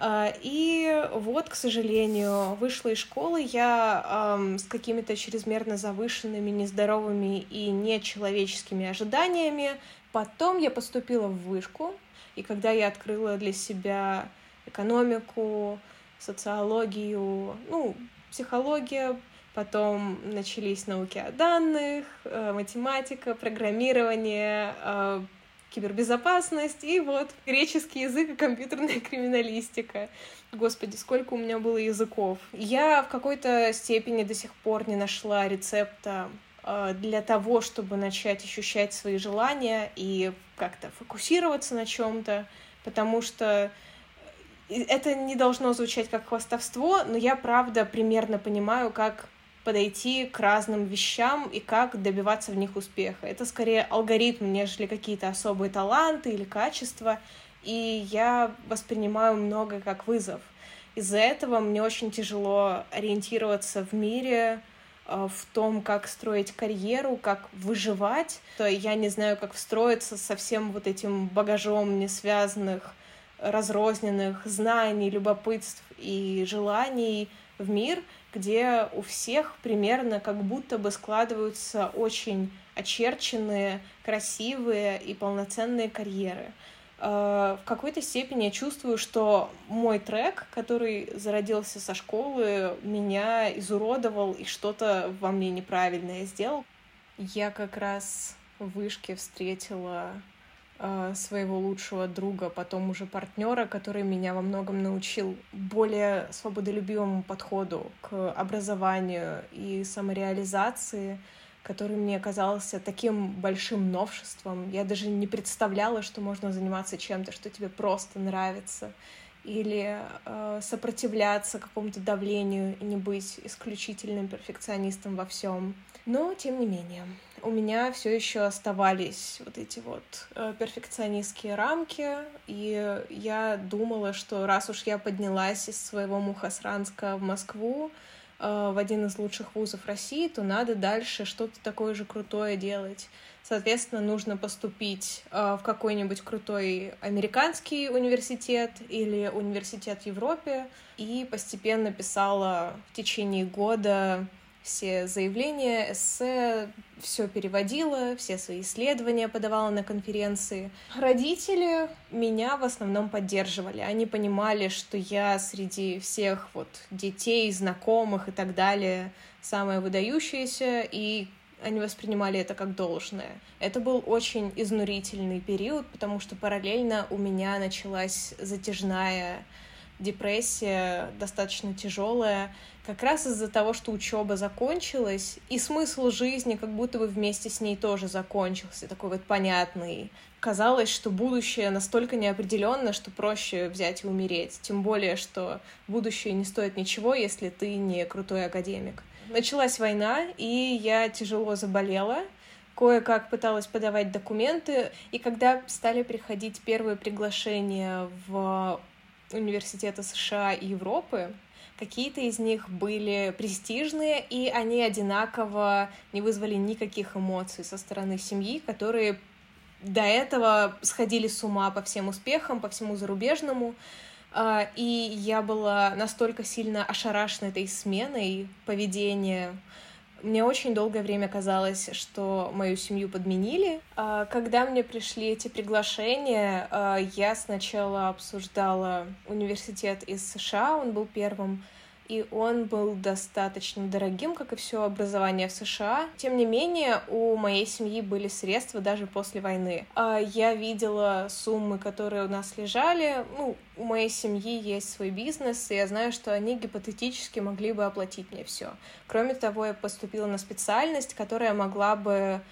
А, и вот, к сожалению, вышла из школы я эм, с какими-то чрезмерно завышенными, нездоровыми и нечеловеческими ожиданиями. Потом я поступила в вышку, и когда я открыла для себя экономику, социологию, ну, психология, потом начались науки о данных, э, математика, программирование, э, кибербезопасность и вот греческий язык и компьютерная [LAUGHS] криминалистика. Господи, сколько у меня было языков. Я в какой-то степени до сих пор не нашла рецепта для того, чтобы начать ощущать свои желания и как-то фокусироваться на чем-то, потому что э, это не должно звучать как хвастовство, но я правда примерно понимаю, как подойти к разным вещам и как добиваться в них успеха. Это скорее алгоритм, нежели какие-то особые таланты или качества, и я воспринимаю много как вызов. Из-за этого мне очень тяжело ориентироваться в мире, Э, в том, как строить карьеру, как выживать, то я не знаю, как встроиться со всем вот этим багажом несвязанных, разрозненных знаний, любопытств и желаний в мир, где у всех примерно как будто бы складываются очень очерченные, красивые и полноценные карьеры. Э, в какой-то степени я чувствую, что мой трек, который зародился со школы, меня изуродовал и что-то во мне неправильное сделал. Я как раз в вышке встретила э, своего лучшего друга, потом уже партнера, который меня во многом научил более свободолюбивому подходу к образованию и самореализации который мне казался таким большим новшеством. Я даже не представляла, что можно заниматься чем-то, что тебе просто нравится, или э, сопротивляться какому-то давлению и не быть исключительным перфекционистом во всем. Но, тем не менее, у меня все еще оставались вот эти вот э, перфекционистские рамки, и я думала, что раз уж я поднялась из своего Мухосранска в Москву, в один из лучших вузов России, то надо дальше что-то такое же крутое делать. Соответственно, нужно поступить э, в какой-нибудь крутой американский университет или университет в Европе. И постепенно писала в течение года все заявления, эссе, все переводила, все свои исследования подавала на конференции. Родители меня в основном поддерживали. Они понимали, что я среди всех вот детей, знакомых и так далее самая выдающаяся, и они воспринимали это как должное. Это был очень изнурительный период, потому что параллельно у меня началась затяжная депрессия, достаточно тяжелая, как раз из-за того, что учеба закончилась, и смысл жизни как будто бы вместе с ней тоже закончился, такой вот понятный. Казалось, что будущее настолько неопределенно, что проще взять и умереть. Тем более, что будущее не стоит ничего, если ты не крутой академик. Началась война, и я тяжело заболела, кое-как пыталась подавать документы, и когда стали приходить первые приглашения в университеты США и Европы, какие-то из них были престижные, и они одинаково не вызвали никаких эмоций со стороны семьи, которые до этого сходили с ума по всем успехам, по всему зарубежному. А, и я была настолько сильно ошарашена этой сменой поведения мне очень долгое время казалось, что мою семью подменили. А, когда мне пришли эти приглашения, а, я сначала обсуждала университет из США, он был первым, и он был достаточно дорогим, как и все образование в США. Тем не менее, у моей семьи были средства даже после войны. А, я видела суммы, которые у нас лежали. Ну, у моей семьи есть свой бизнес, и я знаю, что они гипотетически могли бы оплатить мне все. Кроме того, я поступила на специальность, которая могла бы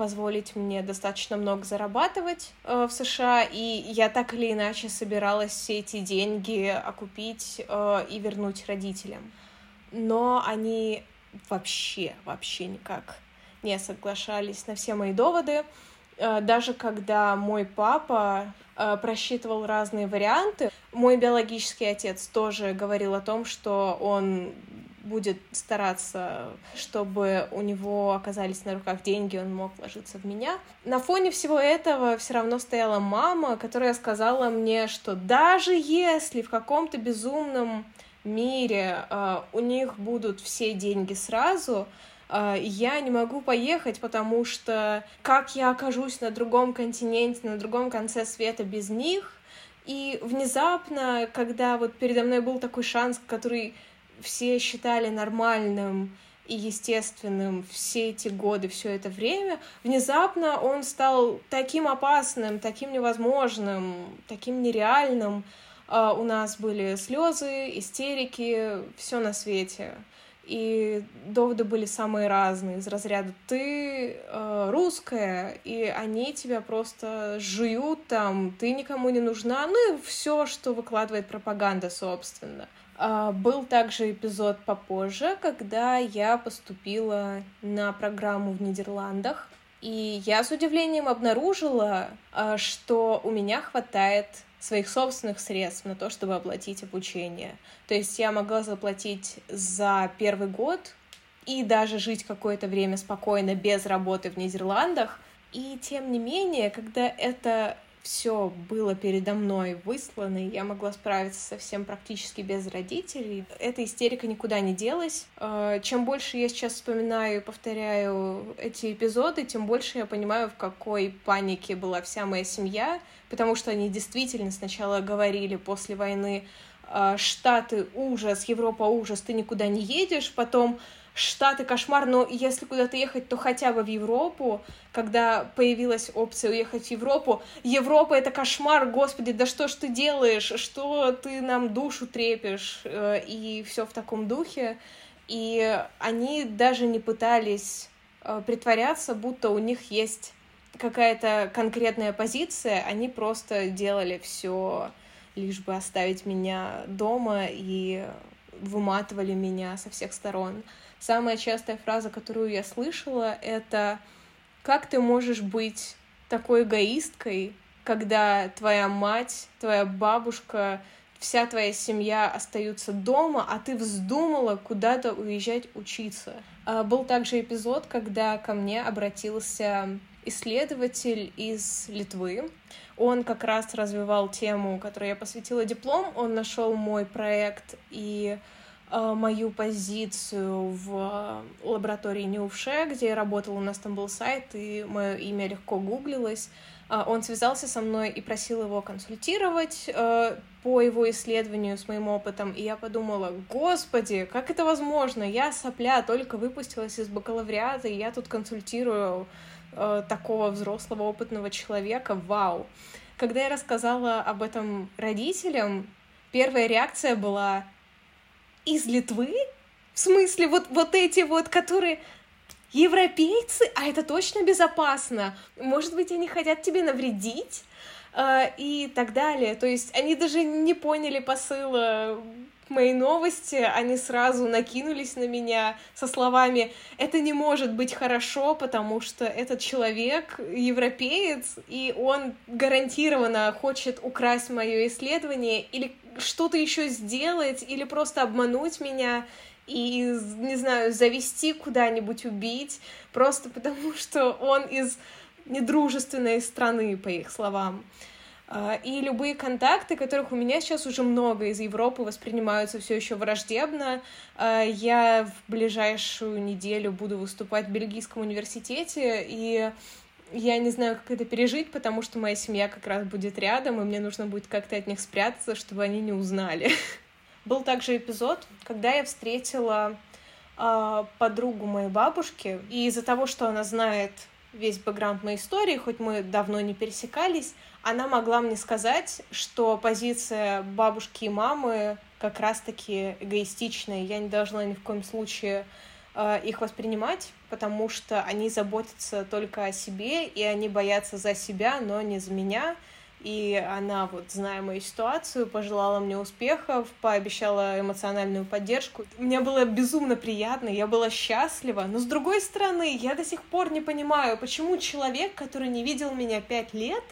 позволить мне достаточно много зарабатывать э, в США, и я так или иначе собиралась все эти деньги окупить э, и вернуть родителям. Но они вообще, вообще никак не соглашались на все мои доводы. Э, даже когда мой папа э, просчитывал разные варианты, мой биологический отец тоже говорил о том, что он будет стараться, чтобы у него оказались на руках деньги, он мог вложиться в меня. На фоне всего этого все равно стояла мама, которая сказала мне, что даже если в каком-то безумном мире э, у них будут все деньги сразу, э, я не могу поехать, потому что как я окажусь на другом континенте, на другом конце света без них, и внезапно, когда вот передо мной был такой шанс, который все считали нормальным и естественным все эти годы, все это время, внезапно он стал таким опасным, таким невозможным, таким нереальным. А, у нас были слезы, истерики, все на свете. И доводы были самые разные, из разряда «ты э, русская», и они тебя просто жуют там, ты никому не нужна, ну и все, что выкладывает пропаганда, собственно. А, был также эпизод попозже, когда я поступила на программу в Нидерландах, и я с удивлением обнаружила, а, что у меня хватает своих собственных средств на то, чтобы оплатить обучение. То есть я могла заплатить за первый год и даже жить какое-то время спокойно без работы в Нидерландах. И тем не менее, когда это все было передо мной выслано, и я могла справиться со всем практически без родителей. Эта истерика никуда не делась. Э, чем больше я сейчас вспоминаю и повторяю эти эпизоды, тем больше я понимаю, в какой панике была вся моя семья, потому что они действительно сначала говорили после войны э, Штаты ужас, Европа ужас, ты никуда не едешь, потом Штаты кошмар, но если куда-то ехать, то хотя бы в Европу, когда появилась опция уехать в Европу. Европа — это кошмар, господи, да что ж ты делаешь, что ты нам душу трепишь, э, и все в таком духе. И они даже не пытались э, притворяться, будто у них есть какая-то конкретная позиция, они просто делали все лишь бы оставить меня дома и выматывали меня со всех сторон. Самая частая фраза, которую я слышала, это «Как ты можешь быть такой эгоисткой, когда твоя мать, твоя бабушка, вся твоя семья остаются дома, а ты вздумала куда-то уезжать учиться. А, был также эпизод, когда ко мне обратился исследователь из Литвы. Он как раз развивал тему, которой я посвятила диплом. Он нашел мой проект и мою позицию в лаборатории Нювше, где я работала, у нас там был сайт, и мое имя легко гуглилось. Э, он связался со мной и просил его консультировать. Э, по его исследованию с моим опытом, и я подумала, господи, как это возможно? Я сопля, только выпустилась из бакалавриата, и я тут консультирую э, такого взрослого опытного человека, вау. Когда я рассказала об этом родителям, первая реакция была из Литвы? В смысле, вот, вот эти вот, которые европейцы, а это точно безопасно. Может быть, они хотят тебе навредить? э, и так далее. То есть они даже не поняли посыла моей новости, они сразу накинулись на меня со словами «это не может быть хорошо, потому что этот человек европеец, и он гарантированно хочет украсть мое исследование или что-то еще сделать, или просто обмануть меня» и, не знаю, завести куда-нибудь, убить, просто потому [LAUGHS] что он из недружественной страны, по их словам. А, и любые контакты, которых у меня сейчас уже много из Европы, воспринимаются все еще враждебно. А, я в ближайшую неделю буду выступать в Бельгийском университете, и я не знаю, как это пережить, потому что моя семья как раз будет рядом, и мне нужно будет как-то от них спрятаться, чтобы они не узнали. [LAUGHS] Был также эпизод, когда я встретила э, подругу моей бабушки, и из-за того, что она знает весь бэкграунд моей истории, хоть мы давно не пересекались, она могла мне сказать, что позиция бабушки и мамы как раз-таки эгоистичная, я не должна ни в коем случае э, их воспринимать, потому что они заботятся только о себе, и они боятся за себя, но не за меня, и она, вот, зная мою ситуацию, пожелала мне успехов, пообещала эмоциональную поддержку. Мне было безумно приятно, я была счастлива, но с другой стороны, я до сих пор не понимаю, почему человек, который не видел меня пять лет,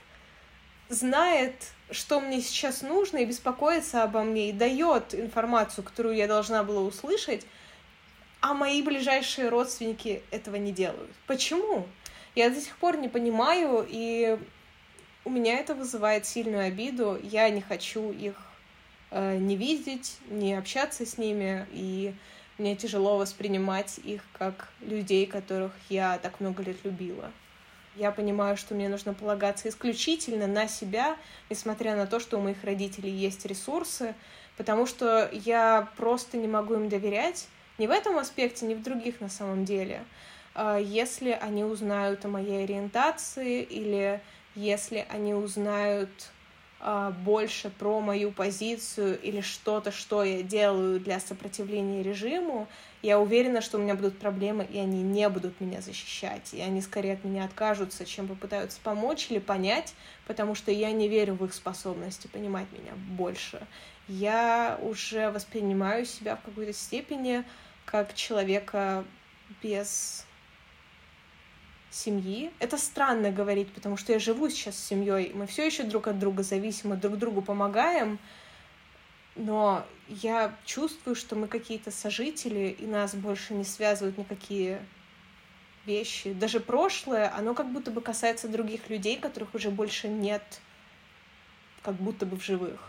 знает, что мне сейчас нужно, и беспокоится обо мне, и дает информацию, которую я должна была услышать, а мои ближайшие родственники этого не делают. Почему? Я до сих пор не понимаю, и у меня это вызывает сильную обиду. Я не хочу их э, не видеть, не общаться с ними, и мне тяжело воспринимать их как людей, которых я так много лет любила. Я понимаю, что мне нужно полагаться исключительно на себя, несмотря на то, что у моих родителей есть ресурсы, потому что я просто не могу им доверять ни в этом аспекте, ни в других на самом деле. А если они узнают о моей ориентации или если они узнают э, больше про мою позицию или что-то, что я делаю для сопротивления режиму, я уверена, что у меня будут проблемы, и они не будут меня защищать, и они скорее от меня откажутся, чем попытаются помочь или понять, потому что я не верю в их способности понимать меня больше. Я уже воспринимаю себя в какой-то степени как человека без семьи. Это странно говорить, потому что я живу сейчас с семьей, мы все еще друг от друга зависимы, друг другу помогаем, но я чувствую, что мы какие-то сожители, и нас больше не связывают никакие вещи. Даже прошлое, оно как будто бы касается других людей, которых уже больше нет как будто бы в живых.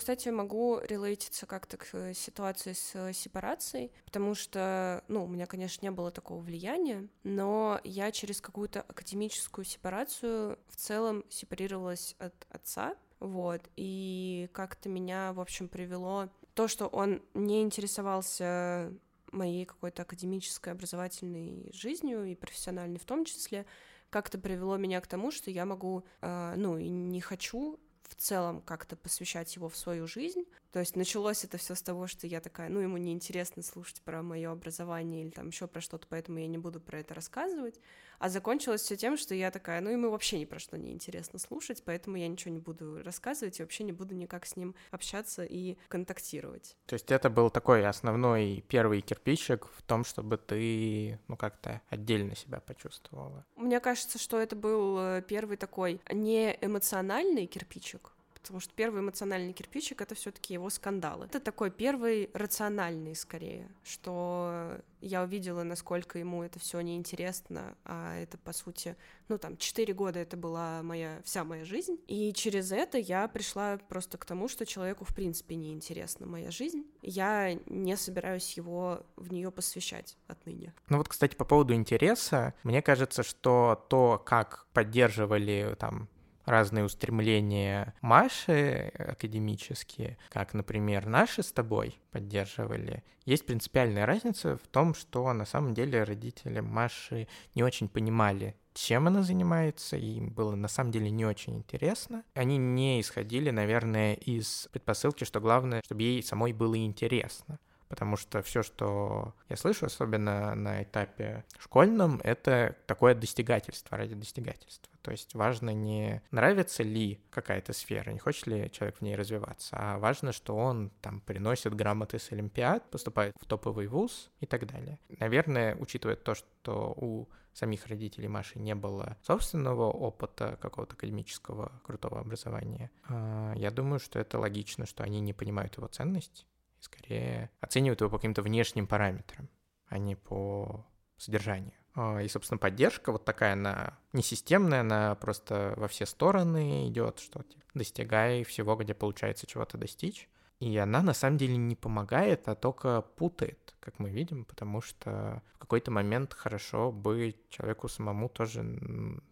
Кстати, могу релейтиться как-то к э, ситуации с э, сепарацией, потому что, ну, у меня, конечно, не было такого влияния, но я через какую-то академическую сепарацию в целом сепарировалась от отца, вот, и как-то меня, в общем, привело то, что он не интересовался моей какой-то академической образовательной жизнью и профессиональной в том числе, как-то привело меня к тому, что я могу, э, ну, и не хочу в целом как-то посвящать его в свою жизнь. То есть началось это все с того, что я такая, ну, ему неинтересно слушать про мое образование или там еще про что-то, поэтому я не буду про это рассказывать. А закончилось все тем, что я такая, ну, ему вообще ни про что не интересно слушать, поэтому я ничего не буду рассказывать и вообще не буду никак с ним общаться и контактировать. То есть это был такой основной первый кирпичик в том, чтобы ты, ну, как-то отдельно себя почувствовала. Мне кажется, что это был э, первый такой не эмоциональный кирпичик, потому что первый эмоциональный кирпичик — это все таки его скандалы. Это такой первый рациональный, скорее, что я увидела, насколько ему это все неинтересно, а это, по сути, ну, там, четыре года это была моя, вся моя жизнь, и через это я пришла просто к тому, что человеку, в принципе, неинтересна моя жизнь, я не собираюсь его в нее посвящать отныне. Ну вот, кстати, по поводу интереса, мне кажется, что то, как поддерживали там разные устремления Маши академические, как, например, наши с тобой поддерживали, есть принципиальная разница в том, что на самом деле родители Маши не очень понимали, чем она занимается, и им было на самом деле не очень интересно. Они не исходили, наверное, из предпосылки, что главное, чтобы ей самой было интересно потому что все, что я слышу, особенно на этапе школьном, это такое достигательство ради достигательства. То есть важно не нравится ли какая-то сфера, не хочет ли человек в ней развиваться, а важно, что он там приносит грамоты с Олимпиад, поступает в топовый вуз и так далее. Наверное, учитывая то, что у самих родителей Маши не было собственного опыта какого-то академического крутого образования, а, я думаю, что это логично, что они не понимают его ценность и скорее оценивают его по каким-то внешним параметрам, а не по содержанию. А, и, собственно, поддержка вот такая, она не системная, она просто во все стороны идет, что типа, достигай всего, где получается чего-то достичь. И она на самом деле не помогает, а только путает, как мы видим, потому что в какой-то момент хорошо бы человеку самому тоже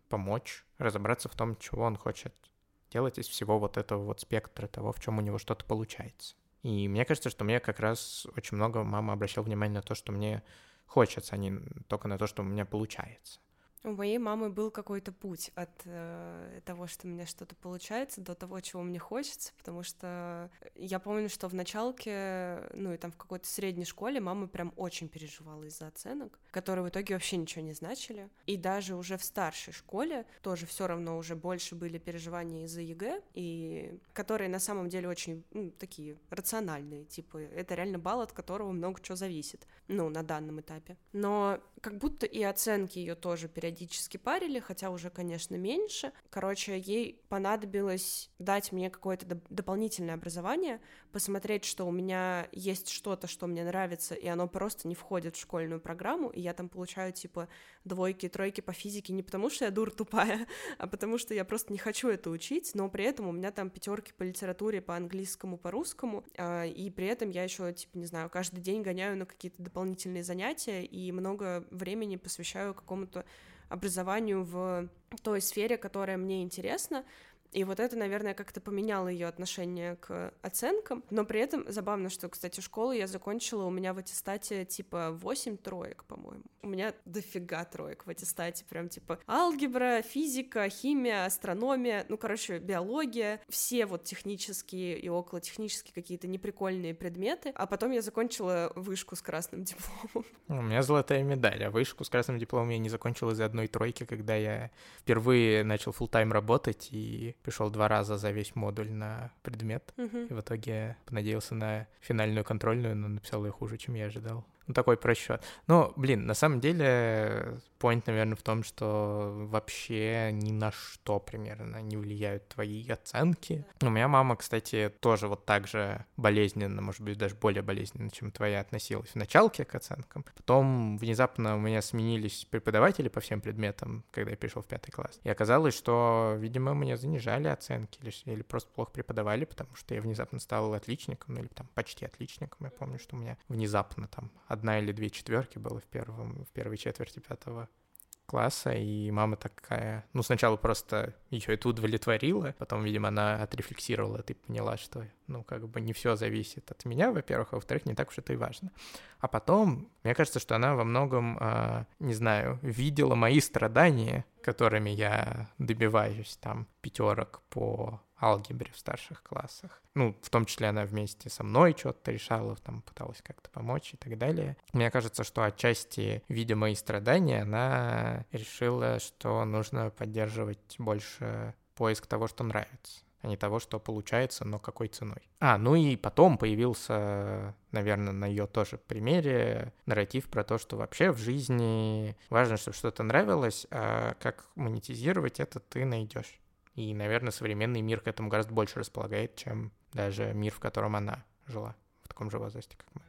помочь разобраться в том, чего он хочет делать из всего вот этого вот спектра того, в чем у него что-то получается. И мне кажется, что мне как раз очень много мама обращала внимание на то, что мне хочется, а не только на то, что у меня получается. У моей мамы был какой-то путь от э, того, что у меня что-то получается, до того, чего мне хочется, потому что я помню, что в началке, ну и там в какой-то средней школе мама прям очень переживала из-за оценок, которые в итоге вообще ничего не значили. И даже уже в старшей школе тоже все равно уже больше были переживания из-за ЕГЭ, и которые на самом деле очень ну, такие рациональные, типа это реально балл, от которого много чего зависит, ну, на данном этапе. Но как будто и оценки ее тоже периодически периодически парили, хотя уже, конечно, меньше. Короче, ей понадобилось дать мне какое-то дополнительное образование, посмотреть, что у меня есть что-то, что мне нравится, и оно просто не входит в школьную программу, и я там получаю, типа, двойки, тройки по физике не потому, что я дур тупая, а потому что я просто не хочу это учить, но при этом у меня там пятерки по литературе, по английскому, по русскому, а, и при этом я еще, типа, не знаю, каждый день гоняю на какие-то дополнительные занятия и много времени посвящаю какому-то образованию в той сфере, которая мне интересна, и вот это, наверное, как-то поменяло ее отношение к оценкам. Но при этом забавно, что, кстати, школу я закончила, у меня в аттестате типа 8 троек, по-моему. У меня дофига троек в аттестате, прям типа алгебра, физика, химия, астрономия, ну, короче, биология, все вот технические и около технические какие-то неприкольные предметы. А потом я закончила вышку с красным [LAUGHS] дипломом. У меня золотая медаль, а вышку с красным дипломом я не закончила из-за одной тройки, когда я впервые начал full тайм работать и пришел два раза за весь модуль на предмет. Угу. И в итоге понадеялся на финальную контрольную, но написал ее хуже, чем я ожидал. Ну, такой просчет. Но, блин, на самом деле, point, наверное, в том, что вообще ни на что примерно не влияют твои оценки. У меня мама, кстати, тоже вот так же болезненно, может быть, даже более болезненно, чем твоя относилась в началке к оценкам. Потом внезапно у меня сменились преподаватели по всем предметам, когда я пришел в пятый класс. И оказалось, что, видимо, мне занижали оценки или, или просто плохо преподавали, потому что я внезапно стал отличником, ну или там почти отличником. Я помню, что у меня внезапно там одна или две четверки было в, первом, в первой четверти пятого класса, и мама такая, ну, сначала просто ее это удовлетворила, потом, видимо, она отрефлексировала, ты поняла, что, ну, как бы не все зависит от меня, во-первых, а во-вторых, не так уж это и важно. А потом, мне кажется, что она во многом, э, не знаю, видела мои страдания, которыми я добиваюсь там пятерок по алгебре в старших классах. Ну, в том числе она вместе со мной что-то решала, там пыталась как-то помочь и так далее. Мне кажется, что отчасти, видя мои страдания, она решила, что нужно поддерживать больше поиск того, что нравится а не того, что получается, но какой ценой. А, ну и потом появился, наверное, на ее тоже примере нарратив про то, что вообще в жизни важно, чтобы что-то нравилось, а как монетизировать это ты найдешь И, наверное, современный мир к этому гораздо больше располагает, чем даже мир, в котором она жила в таком же возрасте, как мы.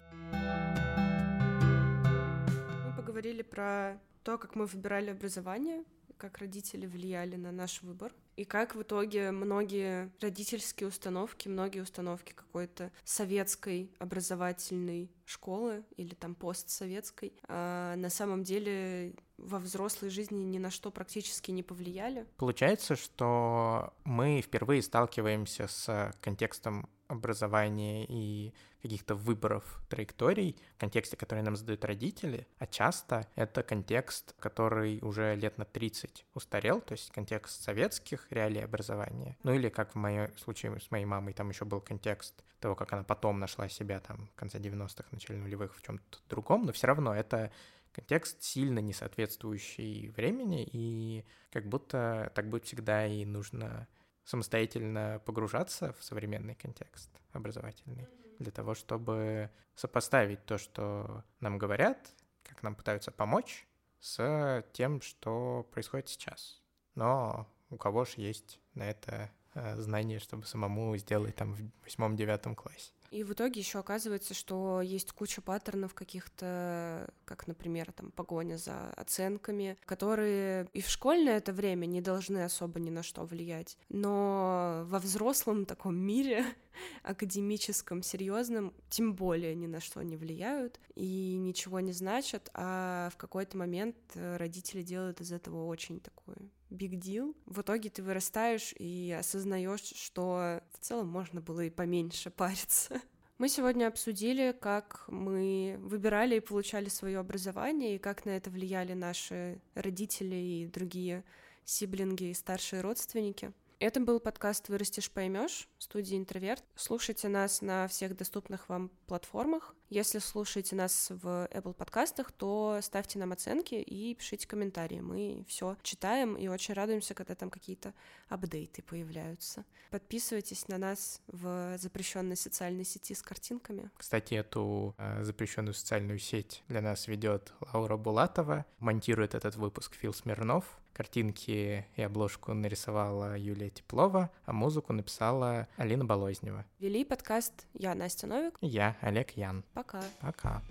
Мы поговорили про то, как мы выбирали образование, как родители влияли на наш выбор, и как в итоге многие родительские установки, многие установки какой-то советской образовательной школы или там постсоветской а на самом деле во взрослой жизни ни на что практически не повлияли. Получается, что мы впервые сталкиваемся с контекстом образования и каких-то выборов траекторий в контексте, который нам задают родители, а часто это контекст, который уже лет на 30 устарел, то есть контекст советских реалий образования. Ну или как в моем случае с моей мамой, там еще был контекст того, как она потом нашла себя там в конце 90-х, начале нулевых в чем-то другом, но все равно это контекст сильно не соответствующий времени, и как будто так будет всегда и нужно самостоятельно погружаться в современный контекст образовательный для того, чтобы сопоставить то, что нам говорят, как нам пытаются помочь, с тем, что происходит сейчас. Но у кого же есть на это э, знание, чтобы самому сделать там в восьмом-девятом классе. И в итоге еще оказывается, что есть куча паттернов каких-то, как, например, там погоня за оценками, которые и в школьное это время не должны особо ни на что влиять. Но во взрослом таком мире, [LAUGHS] академическом, серьезном, тем более ни на что не влияют и ничего не значат, а в какой-то момент родители делают из этого очень такой big deal. В итоге ты вырастаешь и осознаешь, что в целом можно было и поменьше [LAUGHS] париться. Мы сегодня обсудили, как мы выбирали и получали свое образование, и как на это влияли наши родители и другие сиблинги и старшие родственники. Это был подкаст «Вырастешь, поймешь» студии «Интроверт». Слушайте нас на всех доступных вам платформах. Если слушаете нас в Apple подкастах, то ставьте нам оценки и пишите комментарии. Мы все читаем и очень радуемся, когда там какие-то апдейты появляются. Подписывайтесь на нас в запрещенной социальной сети с картинками. Кстати, эту э, запрещенную социальную сеть для нас ведет Лаура Булатова, монтирует этот выпуск Фил Смирнов. Картинки и обложку нарисовала Юлия Теплова, а музыку написала Алина Болознева. Вели подкаст я, Настя Новик. И я, Олег Ян. Пока. Пока.